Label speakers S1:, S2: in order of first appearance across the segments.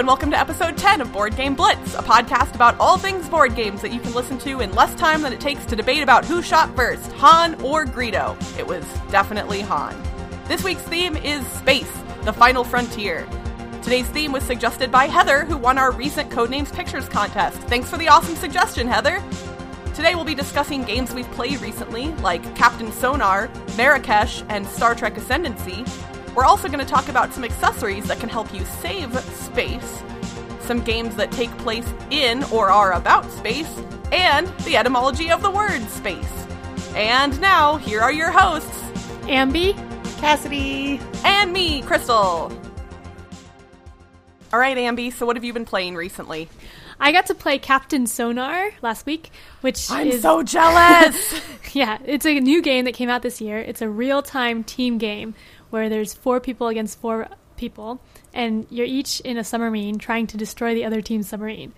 S1: and welcome to episode 10 of Board Game Blitz, a podcast about all things board games that you can listen to in less time than it takes to debate about who shot first, Han or Greedo. It was definitely Han. This week's theme is Space, the Final Frontier. Today's theme was suggested by Heather, who won our recent Codenames Pictures contest. Thanks for the awesome suggestion, Heather! Today we'll be discussing games we've played recently, like Captain Sonar, Marrakesh, and Star Trek Ascendancy. We're also going to talk about some accessories that can help you save space, some games that take place in or are about space, and the etymology of the word space. And now, here are your hosts
S2: Ambi,
S3: Cassidy,
S1: and me, Crystal. All right, Ambi, so what have you been playing recently?
S2: I got to play Captain Sonar last week, which
S1: I'm
S2: is
S1: so jealous!
S2: yeah, it's a new game that came out this year. It's a real-time team game where there's four people against four people, and you're each in a submarine trying to destroy the other team's submarine.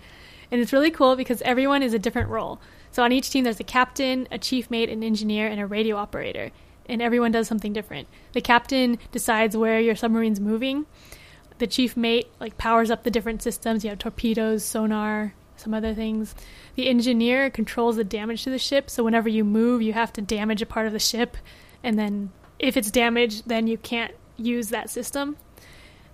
S2: And it's really cool because everyone is a different role. So on each team, there's a captain, a chief mate, an engineer, and a radio operator. And everyone does something different. The captain decides where your submarine's moving. The chief mate like powers up the different systems. You have torpedoes, sonar, some other things. The engineer controls the damage to the ship. So whenever you move, you have to damage a part of the ship, and then if it's damaged, then you can't use that system.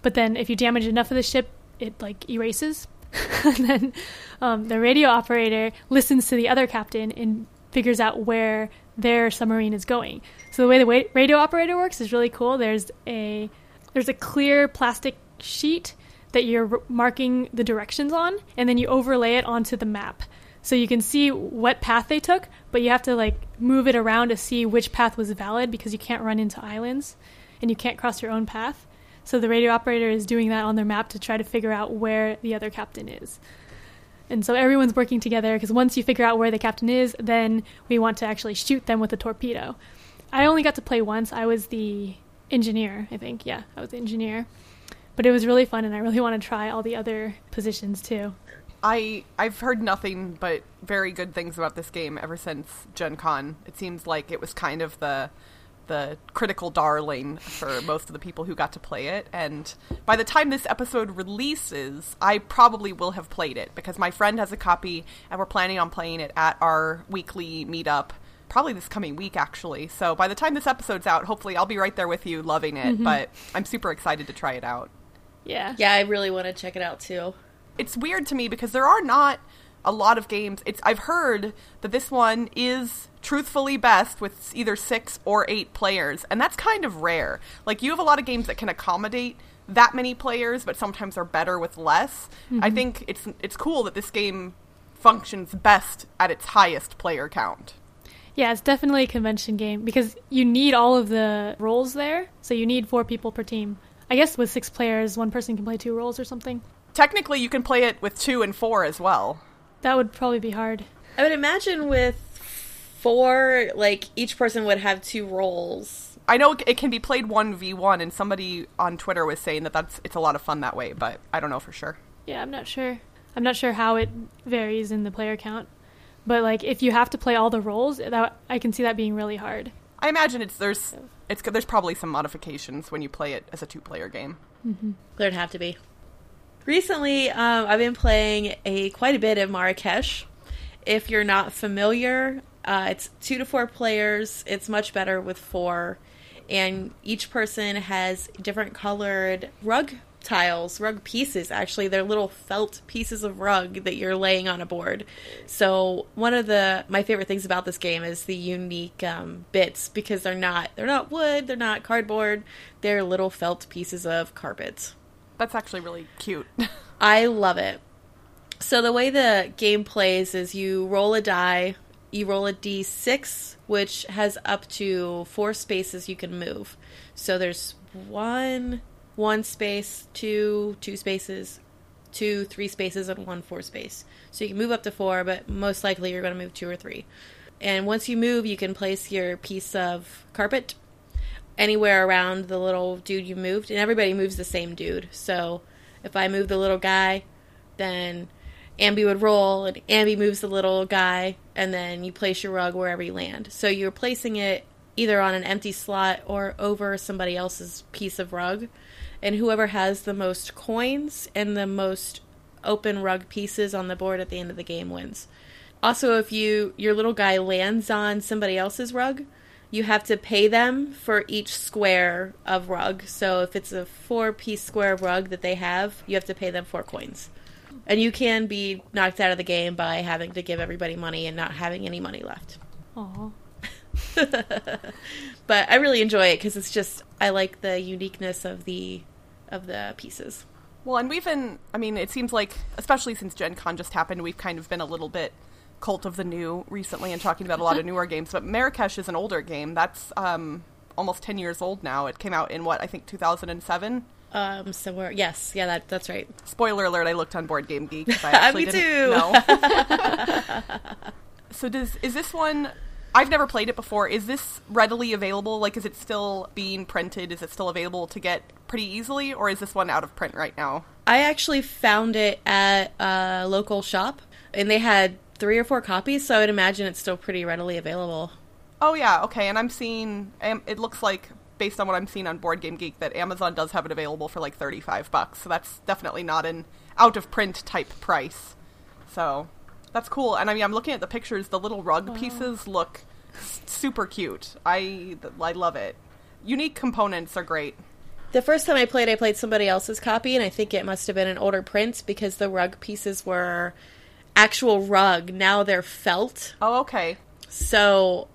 S2: But then if you damage enough of the ship, it like erases. and then um, the radio operator listens to the other captain and figures out where their submarine is going. So the way the radio operator works is really cool. There's a there's a clear plastic sheet that you're marking the directions on, and then you overlay it onto the map. So you can see what path they took, but you have to like move it around to see which path was valid because you can't run into islands and you can't cross your own path. So the radio operator is doing that on their map to try to figure out where the other captain is. And so everyone's working together because once you figure out where the captain is, then we want to actually shoot them with a torpedo. I only got to play once. I was the engineer, I think. Yeah, I was the engineer. But it was really fun and I really want to try all the other positions too.
S1: I I've heard nothing but very good things about this game ever since Gen Con. It seems like it was kind of the the critical darling for most of the people who got to play it and by the time this episode releases I probably will have played it because my friend has a copy and we're planning on playing it at our weekly meetup probably this coming week actually so by the time this episode's out hopefully I'll be right there with you loving it mm-hmm. but I'm super excited to try it out
S2: Yeah.
S3: Yeah, I really want to check it out too.
S1: It's weird to me because there are not a lot of games. It's I've heard that this one is truthfully best with either 6 or 8 players, and that's kind of rare. Like you have a lot of games that can accommodate that many players, but sometimes are better with less. I mm-hmm. think it's it's cool that this game functions best at its highest player count.
S2: Yeah, it's definitely a convention game because you need all of the roles there. So you need four people per team. I guess with six players, one person can play two roles or something.
S1: Technically, you can play it with 2 and 4 as well.
S2: That would probably be hard.
S3: I would imagine with four, like each person would have two roles.
S1: I know it can be played 1v1 and somebody on Twitter was saying that that's it's a lot of fun that way, but I don't know for sure.
S2: Yeah, I'm not sure. I'm not sure how it varies in the player count. But like if you have to play all the roles, that I can see that being really hard.
S1: I imagine it's there's it's there's probably some modifications when you play it as a two-player game. Mm-hmm.
S3: There'd have to be. Recently, um, I've been playing a quite a bit of Marrakesh. If you're not familiar, uh, it's two to four players. It's much better with four, and each person has different colored rug tiles, rug pieces. Actually, they're little felt pieces of rug that you're laying on a board. So one of the my favorite things about this game is the unique um, bits because they're not they're not wood, they're not cardboard, they're little felt pieces of carpet.
S1: That's actually really cute.
S3: I love it. So the way the game plays is you roll a die, you roll a d6, which has up to four spaces you can move. So there's one, one space, two, two spaces, two, three spaces, and one four space. So you can move up to four, but most likely you're going to move two or three. And once you move, you can place your piece of carpet anywhere around the little dude you moved, and everybody moves the same dude. So if I move the little guy, then Ambi would roll, and Ambi moves the little guy, and then you place your rug wherever you land. So you're placing it either on an empty slot or over somebody else's piece of rug. and whoever has the most coins and the most open rug pieces on the board at the end of the game wins. Also, if you your little guy lands on somebody else's rug, you have to pay them for each square of rug. So if it's a four piece square rug that they have, you have to pay them four coins. And you can be knocked out of the game by having to give everybody money and not having any money left.
S2: Aw.
S3: but I really enjoy it because it's just I like the uniqueness of the of the pieces.
S1: Well, and we've been, I mean, it seems like, especially since Gen Con just happened, we've kind of been a little bit cult of the new recently and talking about a lot of newer games. But Marrakesh is an older game. That's um, almost 10 years old now. It came out in what, I think 2007?
S3: Um, somewhere, yes, yeah, that that's right.
S1: Spoiler alert, I looked on Board Game Geek. I actually
S3: Me too.
S1: know. so does, is this one, I've never played it before. Is this readily available? Like, is it still being printed? Is it still available to get pretty easily? Or is this one out of print right now?
S3: I actually found it at a local shop, and they had three or four copies, so I would imagine it's still pretty readily available.
S1: Oh yeah, okay. And I'm seeing. Um, it looks like based on what I'm seeing on Board Game Geek that Amazon does have it available for like 35 bucks. So that's definitely not an out of print type price. So that's cool. And I mean, I'm looking at the pictures. The little rug pieces look super cute. I I love it. Unique components are great.
S3: The first time I played, I played somebody else's copy, and I think it must have been an older print because the rug pieces were actual rug. Now they're felt.
S1: Oh, okay.
S3: So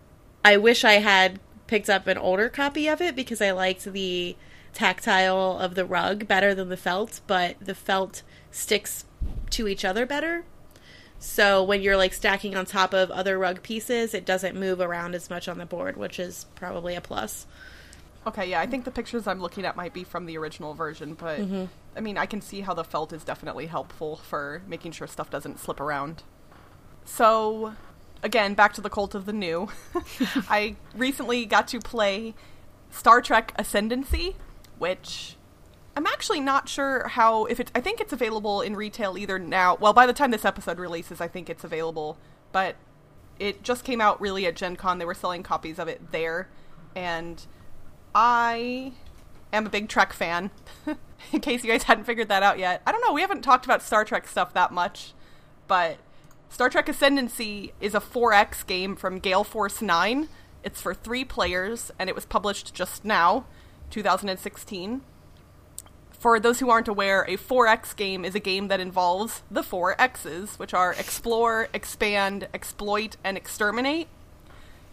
S3: I wish I had picked up an older copy of it because I liked the tactile of the rug better than the felt, but the felt sticks to each other better. So when you're like stacking on top of other rug pieces, it doesn't move around as much on the board, which is probably a plus.
S1: Okay, yeah, I think the pictures I'm looking at might be from the original version, but mm-hmm. I mean, I can see how the felt is definitely helpful for making sure stuff doesn't slip around. So, again, back to the cult of the new. I recently got to play Star Trek Ascendancy, which I'm actually not sure how if it's I think it's available in retail either now. Well, by the time this episode releases, I think it's available, but it just came out really at Gen Con. They were selling copies of it there, and I am a big Trek fan. in case you guys hadn't figured that out yet, I don't know. We haven't talked about Star Trek stuff that much, but Star Trek Ascendancy is a 4X game from Gale Force 9. It's for three players, and it was published just now, 2016. For those who aren't aware, a 4X game is a game that involves the four X's, which are explore, expand, exploit, and exterminate.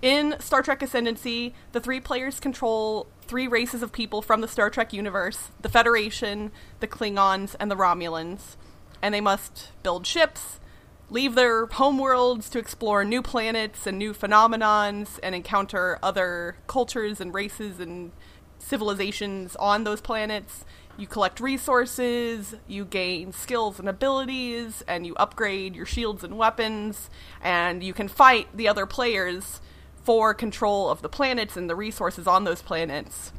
S1: In Star Trek Ascendancy, the three players control three races of people from the Star Trek universe the Federation, the Klingons, and the Romulans. And they must build ships, leave their homeworlds to explore new planets and new phenomenons, and encounter other cultures and races and civilizations on those planets. You collect resources, you gain skills and abilities, and you upgrade your shields and weapons, and you can fight the other players for control of the planets and the resources on those planets.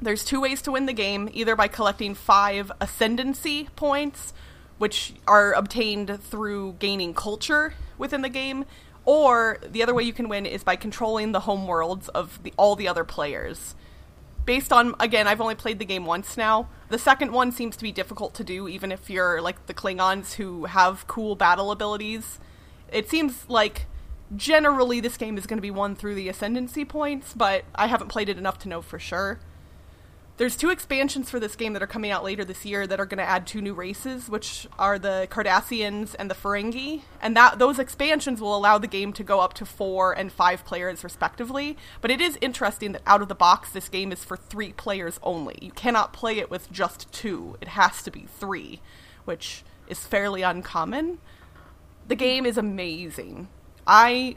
S1: There's two ways to win the game either by collecting five ascendancy points, which are obtained through gaining culture within the game, or the other way you can win is by controlling the homeworlds of the, all the other players. Based on, again, I've only played the game once now. The second one seems to be difficult to do, even if you're like the Klingons who have cool battle abilities. It seems like generally this game is going to be won through the ascendancy points, but I haven't played it enough to know for sure. There's two expansions for this game that are coming out later this year that are going to add two new races, which are the Cardassians and the Ferengi, and that those expansions will allow the game to go up to four and five players respectively. But it is interesting that out of the box, this game is for three players only. You cannot play it with just two; it has to be three, which is fairly uncommon. The game is amazing. I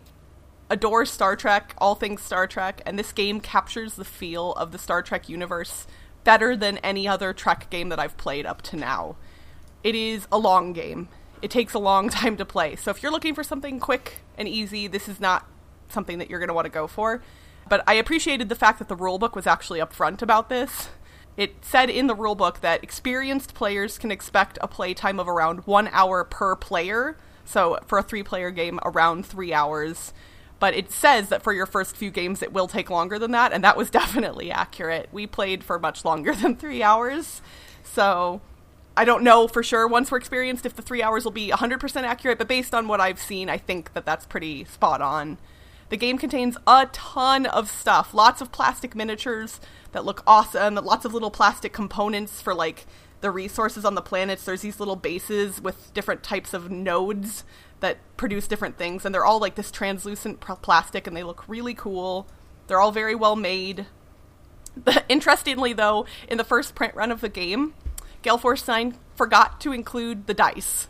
S1: adore Star Trek, all things Star Trek, and this game captures the feel of the Star Trek universe better than any other Trek game that I've played up to now. It is a long game. It takes a long time to play. So if you're looking for something quick and easy, this is not something that you're going to want to go for. But I appreciated the fact that the rulebook was actually upfront about this. It said in the rulebook that experienced players can expect a play time of around one hour per player. So for a three player game, around three hours but it says that for your first few games it will take longer than that, and that was definitely accurate. We played for much longer than three hours, so I don't know for sure once we're experienced if the three hours will be 100% accurate, but based on what I've seen, I think that that's pretty spot on. The game contains a ton of stuff, lots of plastic miniatures that look awesome, lots of little plastic components for like the resources on the planets. There's these little bases with different types of nodes that produce different things, and they're all like this translucent plastic, and they look really cool. They're all very well made. Interestingly, though, in the first print run of the game, Gale Force 9 forgot to include the dice.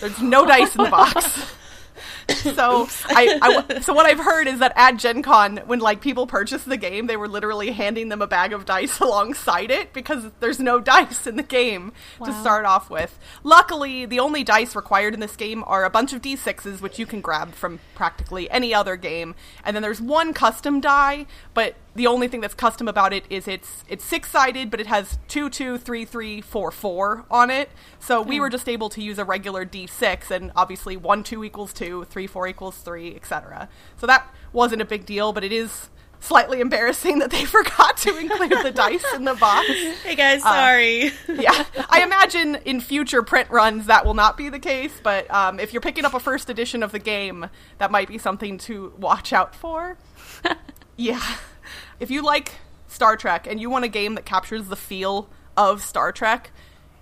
S1: There's no dice in the box. so I, I, so what I've heard is that at Gen Con, when like people purchased the game, they were literally handing them a bag of dice alongside it because there's no dice in the game wow. to start off with. Luckily, the only dice required in this game are a bunch of d6s, which you can grab from practically any other game, and then there's one custom die, but the only thing that's custom about it is it's it's six sided, but it has two two three three four four on it. So we hmm. were just able to use a regular d six, and obviously one two equals two, three four equals three, etc. So that wasn't a big deal, but it is slightly embarrassing that they forgot to include the dice in the box.
S3: Hey guys, uh, sorry.
S1: Uh, yeah, I imagine in future print runs that will not be the case, but um, if you're picking up a first edition of the game, that might be something to watch out for. yeah if you like Star Trek and you want a game that captures the feel of Star Trek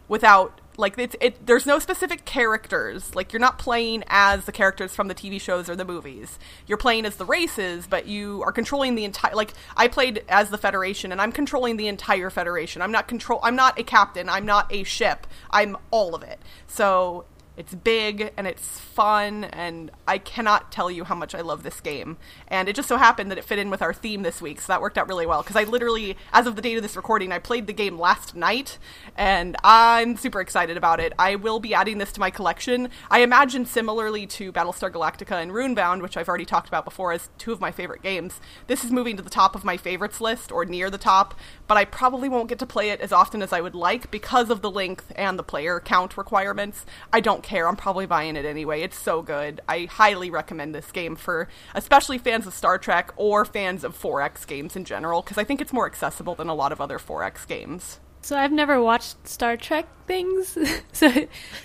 S1: without like it's it there's no specific characters. Like you're not playing as the characters from the TV shows or the movies. You're playing as the races but you are controlling the entire like I played as the Federation and I'm controlling the entire Federation. I'm not control I'm not a captain. I'm not a ship. I'm all of it. So it's big and it's fun, and I cannot tell you how much I love this game. And it just so happened that it fit in with our theme this week, so that worked out really well. Because I literally, as of the date of this recording, I played the game last night, and I'm super excited about it. I will be adding this to my collection. I imagine similarly to Battlestar Galactica and Runebound, which I've already talked about before as two of my favorite games. This is moving to the top of my favorites list, or near the top, but I probably won't get to play it as often as I would like because of the length and the player count requirements. I don't care. I'm probably buying it anyway. It's so good. I highly recommend this game for especially fans of Star Trek or fans of 4X games in general because I think it's more accessible than a lot of other 4X games.
S2: So I've never watched Star Trek things. so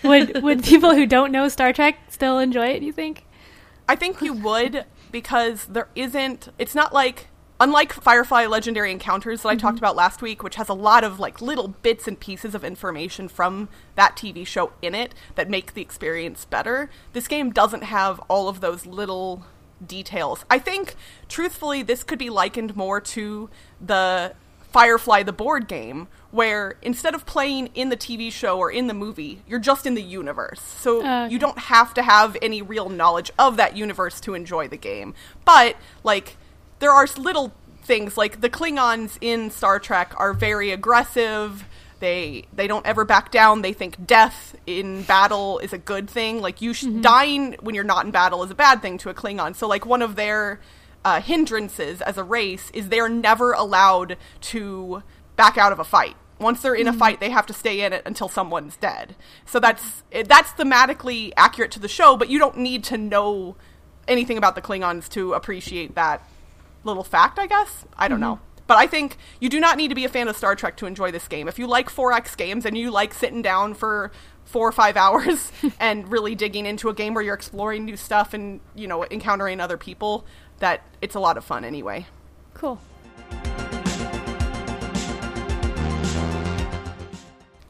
S2: would would people who don't know Star Trek still enjoy it, you think?
S1: I think you would because there isn't it's not like unlike Firefly Legendary Encounters that I mm-hmm. talked about last week, which has a lot of like little bits and pieces of information from that TV show in it that make the experience better, this game doesn't have all of those little details. I think, truthfully, this could be likened more to the Firefly the board game, where instead of playing in the TV show or in the movie, you're just in the universe. So okay. you don't have to have any real knowledge of that universe to enjoy the game. But, like, there are little things like the Klingons in Star Trek are very aggressive. They they don't ever back down. They think death in battle is a good thing. Like you sh- mm-hmm. dying when you're not in battle is a bad thing to a Klingon. So like one of their uh, hindrances as a race is they're never allowed to back out of a fight. Once they're in mm-hmm. a fight, they have to stay in it until someone's dead. So that's that's thematically accurate to the show, but you don't need to know anything about the Klingons to appreciate that little fact, I guess. I don't mm-hmm. know. But I think you do not need to be a fan of Star Trek to enjoy this game. If you like 4X games and you like sitting down for four or five hours and really digging into a game where you're exploring new stuff and, you know, encountering other people, that it's a lot of fun anyway.
S2: Cool.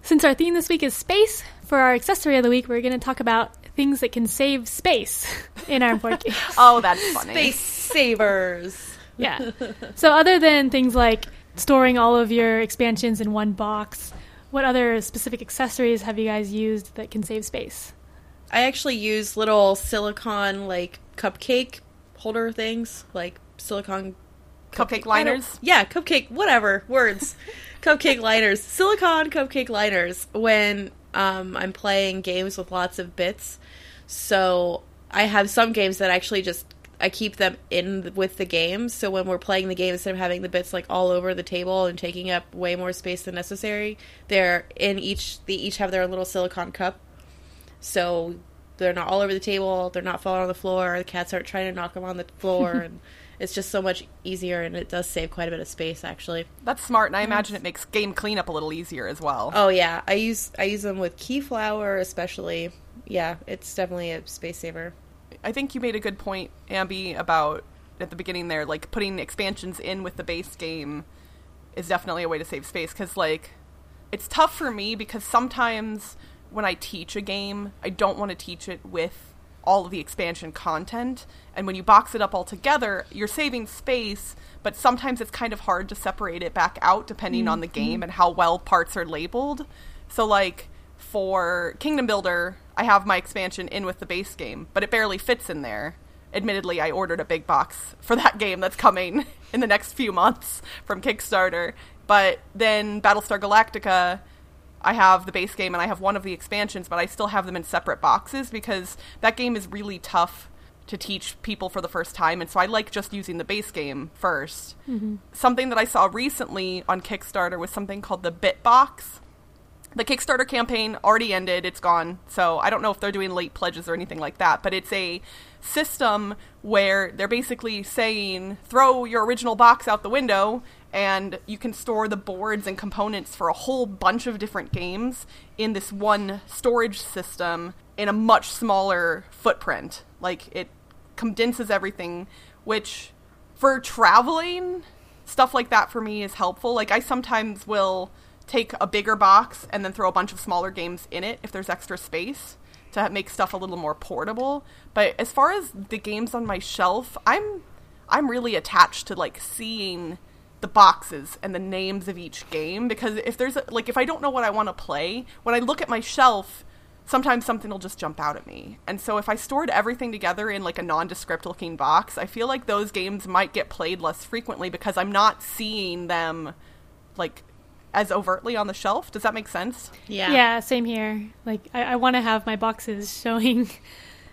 S2: Since our theme this week is space, for our accessory of the week, we're going to talk about things that can save space in our board games.
S1: oh, that's funny.
S3: Space savers.
S2: Yeah. so other than things like storing all of your expansions in one box, what other specific accessories have you guys used that can save space?
S3: I actually use little silicone like cupcake holder things, like silicone
S1: cupcake liners.
S3: Yeah, cupcake whatever words. cupcake liners, silicone cupcake liners when um, I'm playing games with lots of bits. So I have some games that actually just I keep them in with the game. So when we're playing the game, instead of having the bits like all over the table and taking up way more space than necessary, they're in each. They each have their little silicone cup. So they're not all over the table, they're not falling on the floor, the cats aren't trying to knock them on the floor, and it's just so much easier, and it does save quite a bit of space actually.
S1: That's smart, and I imagine it makes game cleanup a little easier as well.
S3: Oh yeah, I use I use them with Keyflower especially. Yeah, it's definitely a space saver.
S1: I think you made a good point, Ambi, about at the beginning there, like putting expansions in with the base game is definitely a way to save space because like it's tough for me because sometimes when I teach a game, I don't want to teach it with all of the expansion content. And when you box it up all together, you're saving space, but sometimes it's kind of hard to separate it back out depending mm-hmm. on the game and how well parts are labeled. So, like, for Kingdom Builder, I have my expansion in with the base game, but it barely fits in there. Admittedly, I ordered a big box for that game that's coming in the next few months from Kickstarter. But then Battlestar Galactica I have the base game and I have one of the expansions, but I still have them in separate boxes because that game is really tough to teach people for the first time. And so I like just using the base game 1st mm-hmm. Something that I saw recently on Kickstarter was something called the Bitbox. The Kickstarter campaign already ended, it's gone. So I don't know if they're doing late pledges or anything like that, but it's a system where they're basically saying throw your original box out the window and you can store the boards and components for a whole bunch of different games in this one storage system in a much smaller footprint. Like it condenses everything, which for traveling, stuff like that for me is helpful. Like I sometimes will take a bigger box and then throw a bunch of smaller games in it if there's extra space to make stuff a little more portable. But as far as the games on my shelf, I'm I'm really attached to like seeing the boxes and the names of each game because if there's a, like if I don't know what I want to play, when I look at my shelf, sometimes something will just jump out at me. And so if I stored everything together in like a nondescript looking box, I feel like those games might get played less frequently because I'm not seeing them like as overtly on the shelf. Does that make sense?
S2: Yeah. Yeah, same here. Like I, I want to have my boxes showing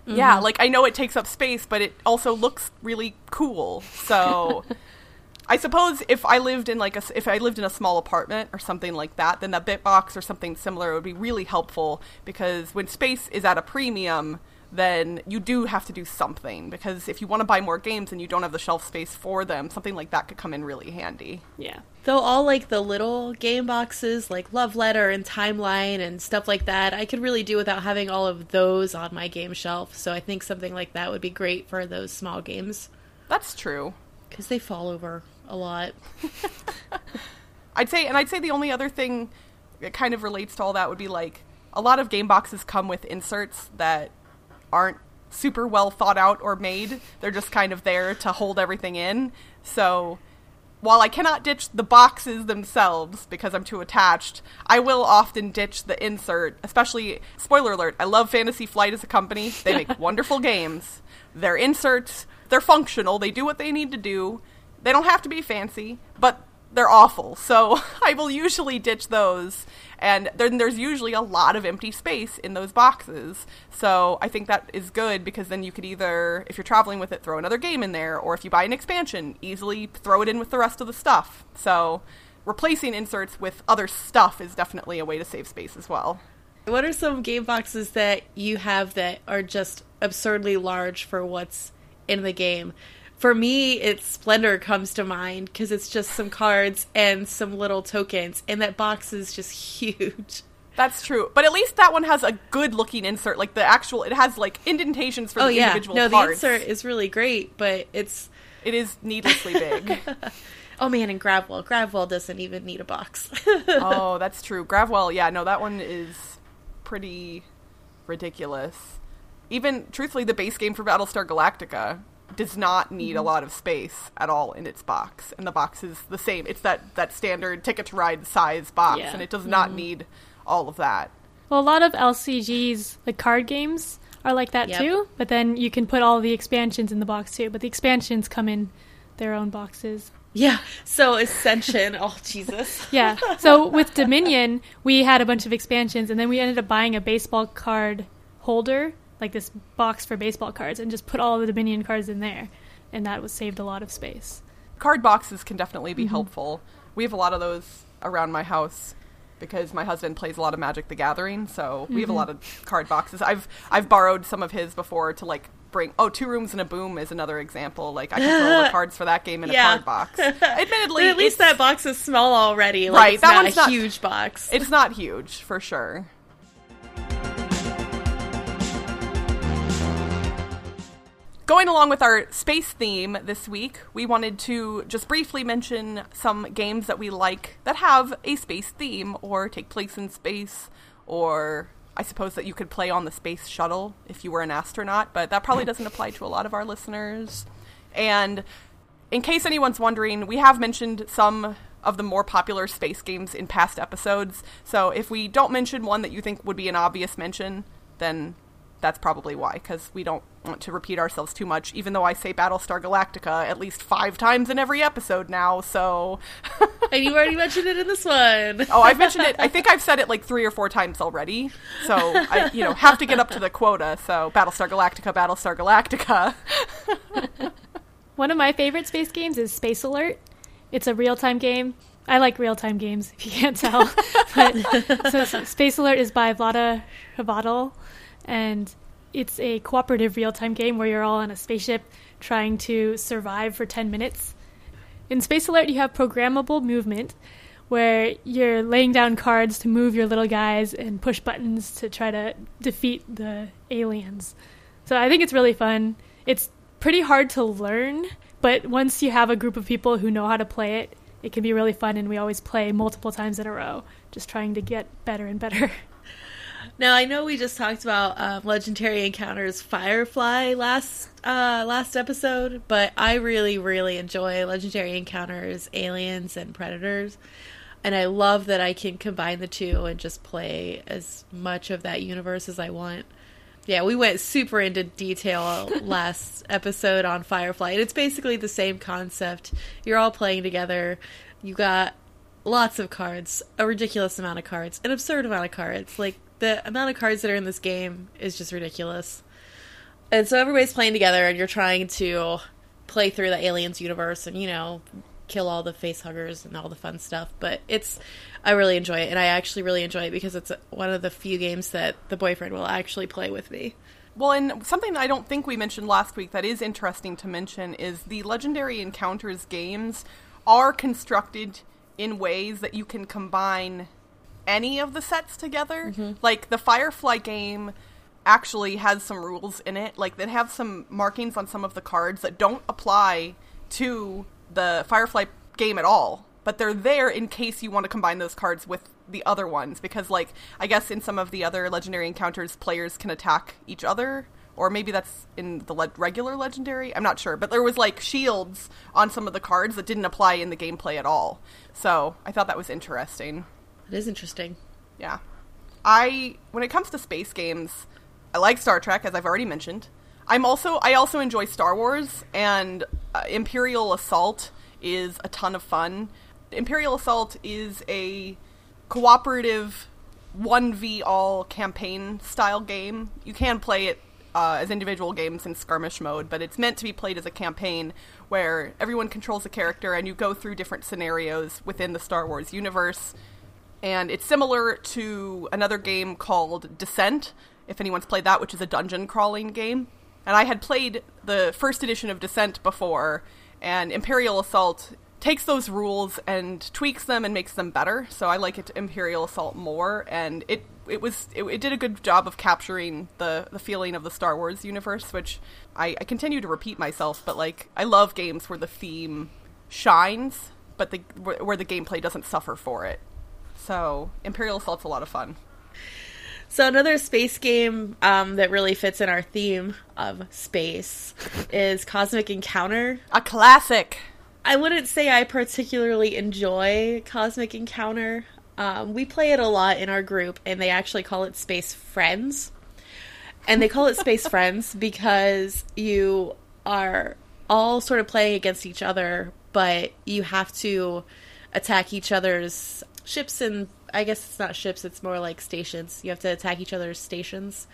S1: Mm-hmm. Yeah, like I know it takes up space, but it also looks really cool. So I suppose if I lived in like a if I lived in a small apartment or something like that, then the bit box or something similar would be really helpful because when space is at a premium, then you do have to do something because if you want to buy more games and you don't have the shelf space for them, something like that could come in really handy.
S2: Yeah.
S3: Though all like the little game boxes like Love Letter and Timeline and stuff like that, I could really do without having all of those on my game shelf. So I think something like that would be great for those small games.
S1: That's true.
S3: Because they fall over a lot.
S1: I'd say, and I'd say the only other thing that kind of relates to all that would be like a lot of game boxes come with inserts that aren't super well thought out or made. They're just kind of there to hold everything in. So while I cannot ditch the boxes themselves because I'm too attached, I will often ditch the insert, especially spoiler alert, I love Fantasy Flight as a company. They make wonderful games. Their inserts, they're functional, they do what they need to do. They don't have to be fancy, but they're awful. So I will usually ditch those. And then there's usually a lot of empty space in those boxes. So I think that is good because then you could either, if you're traveling with it, throw another game in there, or if you buy an expansion, easily throw it in with the rest of the stuff. So replacing inserts with other stuff is definitely a way to save space as well.
S3: What are some game boxes that you have that are just absurdly large for what's in the game? For me, it's Splendor comes to mind because it's just some cards and some little tokens, and that box is just huge.
S1: That's true, but at least that one has a good looking insert. Like the actual, it has like indentations for oh, the yeah. individual
S3: no,
S1: parts.
S3: the insert is really great, but it's
S1: it is needlessly big.
S3: oh man, and Gravwell, Gravwell doesn't even need a box.
S1: oh, that's true. Gravwell, yeah, no, that one is pretty ridiculous. Even truthfully, the base game for Battlestar Galactica does not need mm-hmm. a lot of space at all in its box, and the box is the same. It's that that standard ticket to ride size box, yeah. and it does not mm-hmm. need all of that.
S2: Well, a lot of LCGs, like card games, are like that yep. too. But then you can put all the expansions in the box too. But the expansions come in their own boxes.
S3: Yeah. So Ascension. oh Jesus.
S2: yeah. So with Dominion, we had a bunch of expansions, and then we ended up buying a baseball card holder like this box for baseball cards and just put all the Dominion cards in there, and that was saved a lot of space.
S1: Card boxes can definitely be mm-hmm. helpful. We have a lot of those around my house. because my husband plays a lot of Magic the Gathering, so we have a lot of card boxes. I've I've borrowed some of his before to like bring oh two rooms and a boom is another example. Like I can throw the cards for that game in
S3: Yeah.
S1: a card box. Admittedly,
S3: at least that box is small already. Like,
S1: Right,
S3: It's
S1: that
S3: not
S1: one's
S3: a
S1: not-
S3: huge box.
S1: it's not huge for sure. Going along with our space theme this week, we wanted to just briefly mention some games that we like that have a space theme or take place in space, or I suppose that you could play on the space shuttle if you were an astronaut, but that probably doesn't apply to a lot of our listeners. And in case anyone's wondering, we have mentioned some of the more popular space games in past episodes. So if we don't mention one that you think would be an obvious mention, then that's probably why, because we don't want to repeat ourselves too much, even though I say Battlestar Galactica at least five times in every episode now, so.
S3: and you already mentioned it in this one.
S1: oh, I've mentioned it. I think I've said it like three or four times already. So I, you know, have to get up to the quota. So Battlestar Galactica, Battlestar Galactica.
S2: One of my favorite space games is Space Alert. It's a real time game. I like real time games, if you can't tell. but, so, so Space Alert is by Vlaada Chvátil, and it's a cooperative real time game where you're all on a spaceship trying to survive for 10 minutes. In Space Alert, you have programmable movement where you're laying down cards to move your little guys and push buttons to try to defeat the aliens. So I think it's really fun. It's pretty hard to learn, but once you have a group of people who know how to play it, it can be really fun and we always play multiple times in a row, just trying to get better and better.
S3: Now I know we just talked about um, Legendary Encounters Firefly last uh, last episode, but I really really enjoy Legendary Encounters Aliens and Predators, and I love that I can combine the two and just play as much of that universe as I want. Yeah, we went super into detail last episode on Firefly, and it's basically the same concept. You're all playing together. You got lots of cards, a ridiculous amount of cards, an absurd amount of cards. Like the amount of cards that are in this game is just ridiculous. And so everybody's playing together and you're trying to play through the aliens universe and you know kill all the face huggers and all the fun stuff, but it's I really enjoy it and I actually really enjoy it because it's one of the few games that the boyfriend will actually play with me.
S1: Well, and something I don't think we mentioned last week that is interesting to mention is the Legendary Encounters games are constructed in ways that you can combine any of the sets together. Mm-hmm. Like the Firefly game actually has some rules in it. Like they have some markings on some of the cards that don't apply to the Firefly game at all. But they're there in case you want to combine those cards with the other ones because like I guess in some of the other legendary encounters players can attack each other or maybe that's in the le- regular legendary. I'm not sure, but there was like shields on some of the cards that didn't apply in the gameplay at all. So, I thought that was interesting.
S3: It is interesting.
S1: Yeah. I when it comes to space games, I like Star Trek as I've already mentioned. I'm also I also enjoy Star Wars and uh, Imperial Assault is a ton of fun. Imperial Assault is a cooperative 1v all campaign style game. You can play it uh, as individual games in skirmish mode, but it's meant to be played as a campaign where everyone controls a character and you go through different scenarios within the Star Wars universe. And it's similar to another game called Descent, if anyone's played that, which is a dungeon crawling game. And I had played the first edition of Descent before, and Imperial Assault takes those rules and tweaks them and makes them better. So I like it Imperial Assault more, and it it was it, it did a good job of capturing the the feeling of the Star Wars universe, which I, I continue to repeat myself, but like I love games where the theme shines, but the where, where the gameplay doesn't suffer for it. So Imperial Assault's a lot of fun.
S3: So another space game um, that really fits in our theme of space is Cosmic Encounter.
S1: A classic.
S3: I wouldn't say I particularly enjoy Cosmic Encounter. Um, we play it a lot in our group, and they actually call it Space Friends. And they call it Space Friends because you are all sort of playing against each other, but you have to attack each other's ships and I guess it's not ships, it's more like stations. You have to attack each other's stations.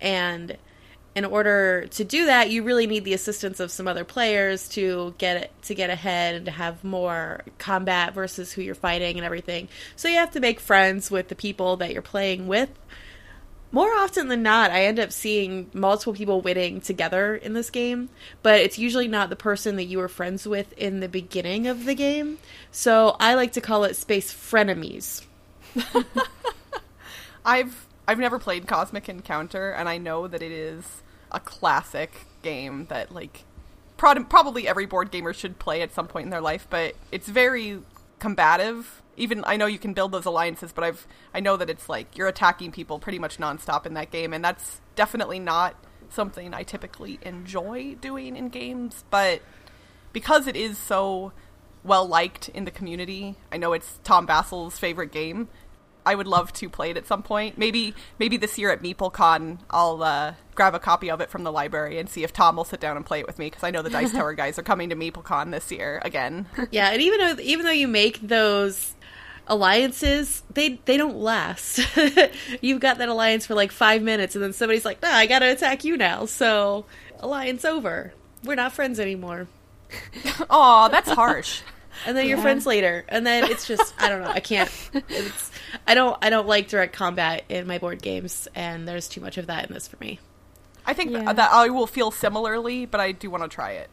S3: And in order to do that, you really need the assistance of some other players to get to get ahead and to have more combat versus who you're fighting and everything. So you have to make friends with the people that you're playing with. More often than not, I end up seeing multiple people winning together in this game, but it's usually not the person that you were friends with in the beginning of the game. So I like to call it space frenemies.
S1: I've I've never played Cosmic Encounter, and I know that it is a classic game that like probably every board gamer should play at some point in their life. But it's very combative. Even I know you can build those alliances, but I've I know that it's like you're attacking people pretty much nonstop in that game, and that's definitely not something I typically enjoy doing in games. But because it is so well liked in the community, I know it's Tom Vasel's favorite game. I would love to play it at some point. Maybe maybe this year at MeepleCon, I'll uh, grab a copy of it from the library and see if Tom will sit down and play it with me because I know the Dice Tower guys are coming to MeepleCon this year again.
S3: Yeah, and even though even though you make those alliances, they they don't last. You've got that alliance for like five minutes, and then somebody's like, "Nah, I got to attack you now." So alliance over. We're not friends anymore.
S1: Aw, that's harsh.
S3: And then you're friends later, and then it's just I don't know. I can't. It's I don't I don't like direct combat in my board games, and there's too much of that in this for me.
S1: I think
S2: Yeah.
S1: that I will feel similarly, but I do want to try it.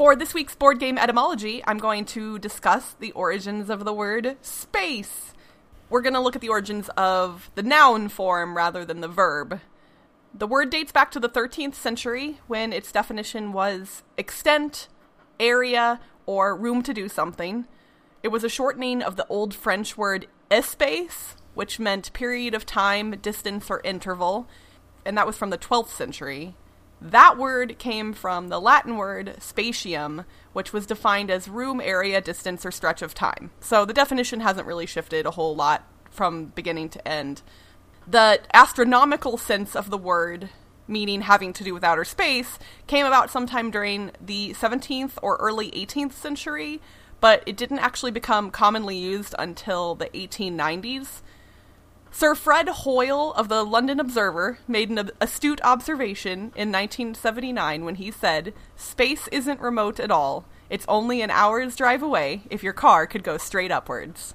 S1: For this week's board game etymology, I'm going to discuss the origins of the word space. We're going to look at the origins of the noun form rather than the verb. The word dates back to the 13th century when its definition was extent, area, or room to do something. It was a shortening of the old French word espace, which meant period of time, distance, or interval, and that was from the 12th century. That word came from the Latin word spatium, which was defined as room, area, distance, or stretch of time. So the definition hasn't really shifted a whole lot from beginning to end. The astronomical sense of the word, meaning having to do with outer space, came about sometime during the 17th or early 18th century, but it didn't actually become commonly used until the 1890s. Sir Fred Hoyle of the London Observer made an astute observation in 1979 when he said, Space isn't remote at all. It's only an hour's drive away if your car could go straight upwards.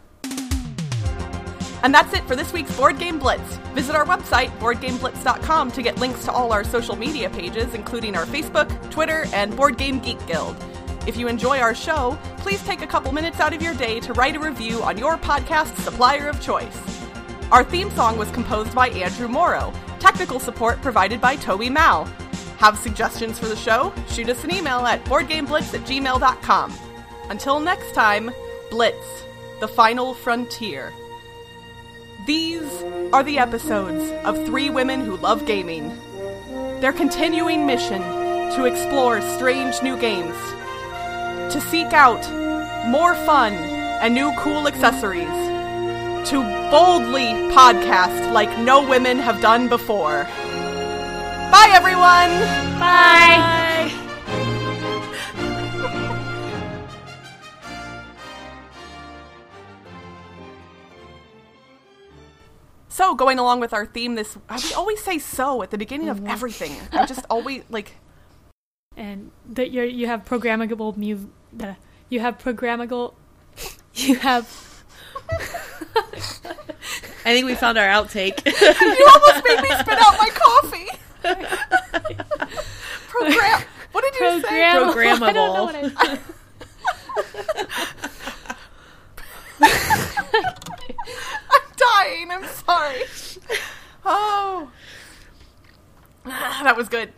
S1: And that's it for this week's Board Game Blitz. Visit our website, boardgameblitz.com, to get links to all our social media pages, including our Facebook, Twitter, and Board Game Geek Guild. If you enjoy our show, please take a couple minutes out of your day to write a review on your podcast supplier of choice. Our theme song was composed by Andrew Morrow. Technical support provided by Toby Mao. Have suggestions for the show? Shoot us an email at boardgameblitz at gmail.com. Until next time, Blitz, the final frontier. These are the episodes of three women who love gaming. Their continuing mission to explore strange new games, to seek out more fun and new cool accessories, to boldly podcast like no women have done before. Bye, everyone!
S2: Bye.
S1: So, going along with our theme this, uh, we always say so at the beginning of everything. I just always, like,
S2: and that you you have programmable mu- you have programmable you have
S3: I think we found our outtake.
S1: you almost made me spit out my coffee! Program. What did you say?
S2: program I don't know
S3: Programmable.
S2: what I
S1: I'm dying. I'm sorry. Oh. Ah, that was good.